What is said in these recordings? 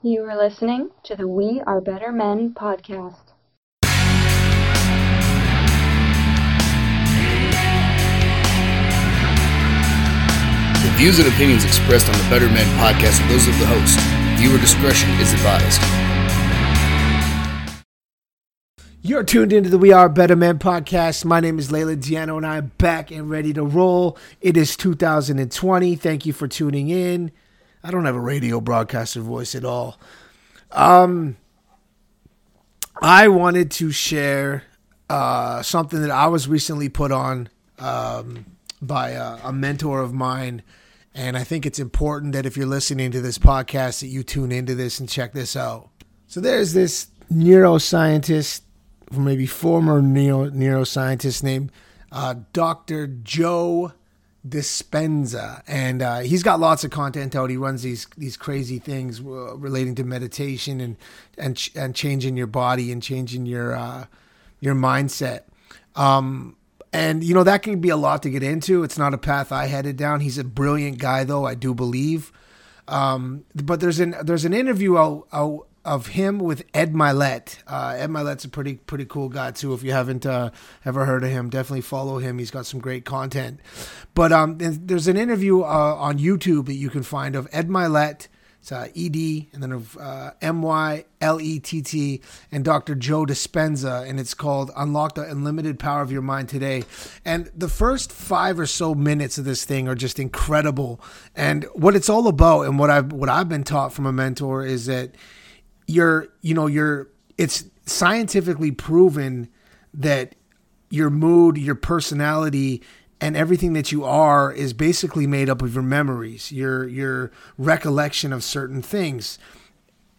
You are listening to the We Are Better Men podcast. The views and opinions expressed on the Better Men podcast are those of the host. Viewer discretion is advised. You're tuned into the We Are Better Men podcast. My name is Layla Diano, and I'm back and ready to roll. It is 2020. Thank you for tuning in. I don't have a radio broadcaster voice at all. Um, I wanted to share uh, something that I was recently put on um, by a, a mentor of mine. And I think it's important that if you're listening to this podcast, that you tune into this and check this out. So there's this neuroscientist, maybe former neuro, neuroscientist named uh, Dr. Joe Dispenza, and uh, he's got lots of content out. He runs these these crazy things uh, relating to meditation and and ch- and changing your body and changing your uh, your mindset. Um, and you know that can be a lot to get into. It's not a path I headed down. He's a brilliant guy, though I do believe. Um, but there's an there's an interview out, out of him with Ed Mylett. Uh, Ed Mylett's a pretty pretty cool guy too. If you haven't uh, ever heard of him, definitely follow him. He's got some great content. But um, there's an interview uh, on YouTube that you can find of Ed Mylett. It's uh, ED and then of uh, M Y L E T T and Dr. Joe Dispenza, and it's called "Unlock the Unlimited Power of Your Mind Today." And the first five or so minutes of this thing are just incredible. And what it's all about, and what I've what I've been taught from a mentor is that you're you know you're it's scientifically proven that your mood your personality and everything that you are is basically made up of your memories your your recollection of certain things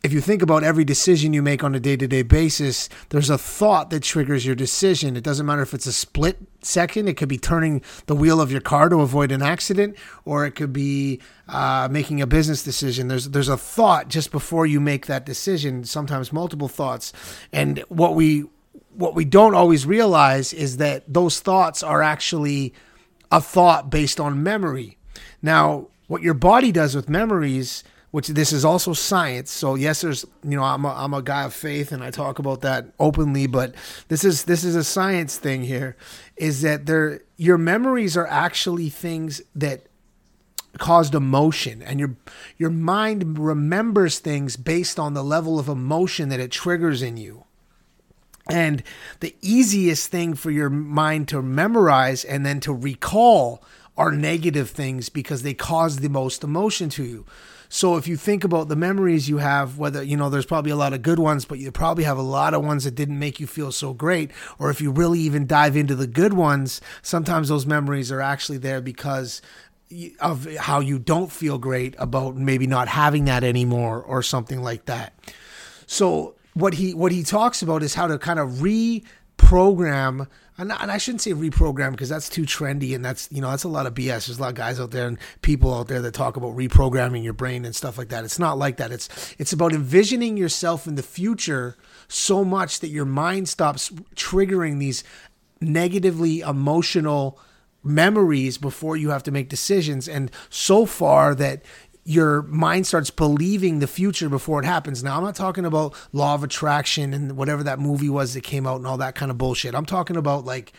if you think about every decision you make on a day-to-day basis there's a thought that triggers your decision. It doesn't matter if it's a split second. It could be turning the wheel of your car to avoid an accident or it could be uh, making a business decision. There's there's a thought just before you make that decision sometimes multiple thoughts. And what we what we don't always realize is that those thoughts are actually a thought based on memory. Now what your body does with memories which this is also science. So yes, there's you know I'm a, I'm a guy of faith and I talk about that openly, but this is this is a science thing here. Is that there your memories are actually things that caused emotion and your your mind remembers things based on the level of emotion that it triggers in you. And the easiest thing for your mind to memorize and then to recall are negative things because they cause the most emotion to you. So if you think about the memories you have, whether, you know, there's probably a lot of good ones, but you probably have a lot of ones that didn't make you feel so great. Or if you really even dive into the good ones, sometimes those memories are actually there because of how you don't feel great about maybe not having that anymore or something like that. So what he what he talks about is how to kind of reprogram and, and I shouldn't say reprogram because that's too trendy and that's you know that's a lot of BS. There's a lot of guys out there and people out there that talk about reprogramming your brain and stuff like that. It's not like that. It's it's about envisioning yourself in the future so much that your mind stops triggering these negatively emotional memories before you have to make decisions and so far that your mind starts believing the future before it happens. Now, I'm not talking about law of attraction and whatever that movie was that came out and all that kind of bullshit. I'm talking about like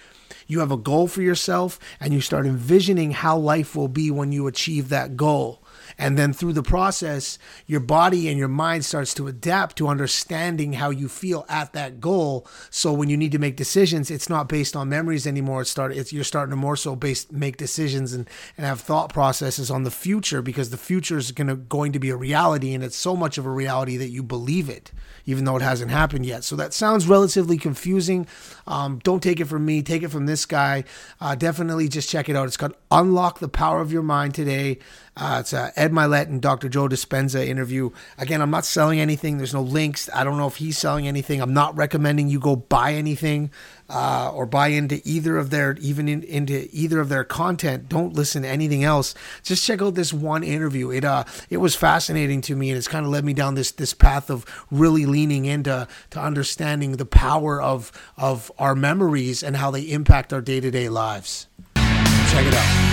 you have a goal for yourself and you start envisioning how life will be when you achieve that goal. And then through the process, your body and your mind starts to adapt to understanding how you feel at that goal. So when you need to make decisions, it's not based on memories anymore. It's start it's you're starting to more so based make decisions and, and have thought processes on the future because the future is gonna going to be a reality and it's so much of a reality that you believe it, even though it hasn't happened yet. So that sounds relatively confusing. Um, don't take it from me, take it from this guy. Uh, definitely just check it out. It's called Unlock the Power of Your Mind today. Uh, it's uh, Ed Mylett and Dr. Joe Dispenza interview. Again, I'm not selling anything. There's no links. I don't know if he's selling anything. I'm not recommending you go buy anything uh, or buy into either of their even in, into either of their content. Don't listen to anything else. Just check out this one interview. It uh it was fascinating to me, and it's kind of led me down this this path of really leaning into to understanding the power of of our memories and how they impact our day to day lives. Check it out.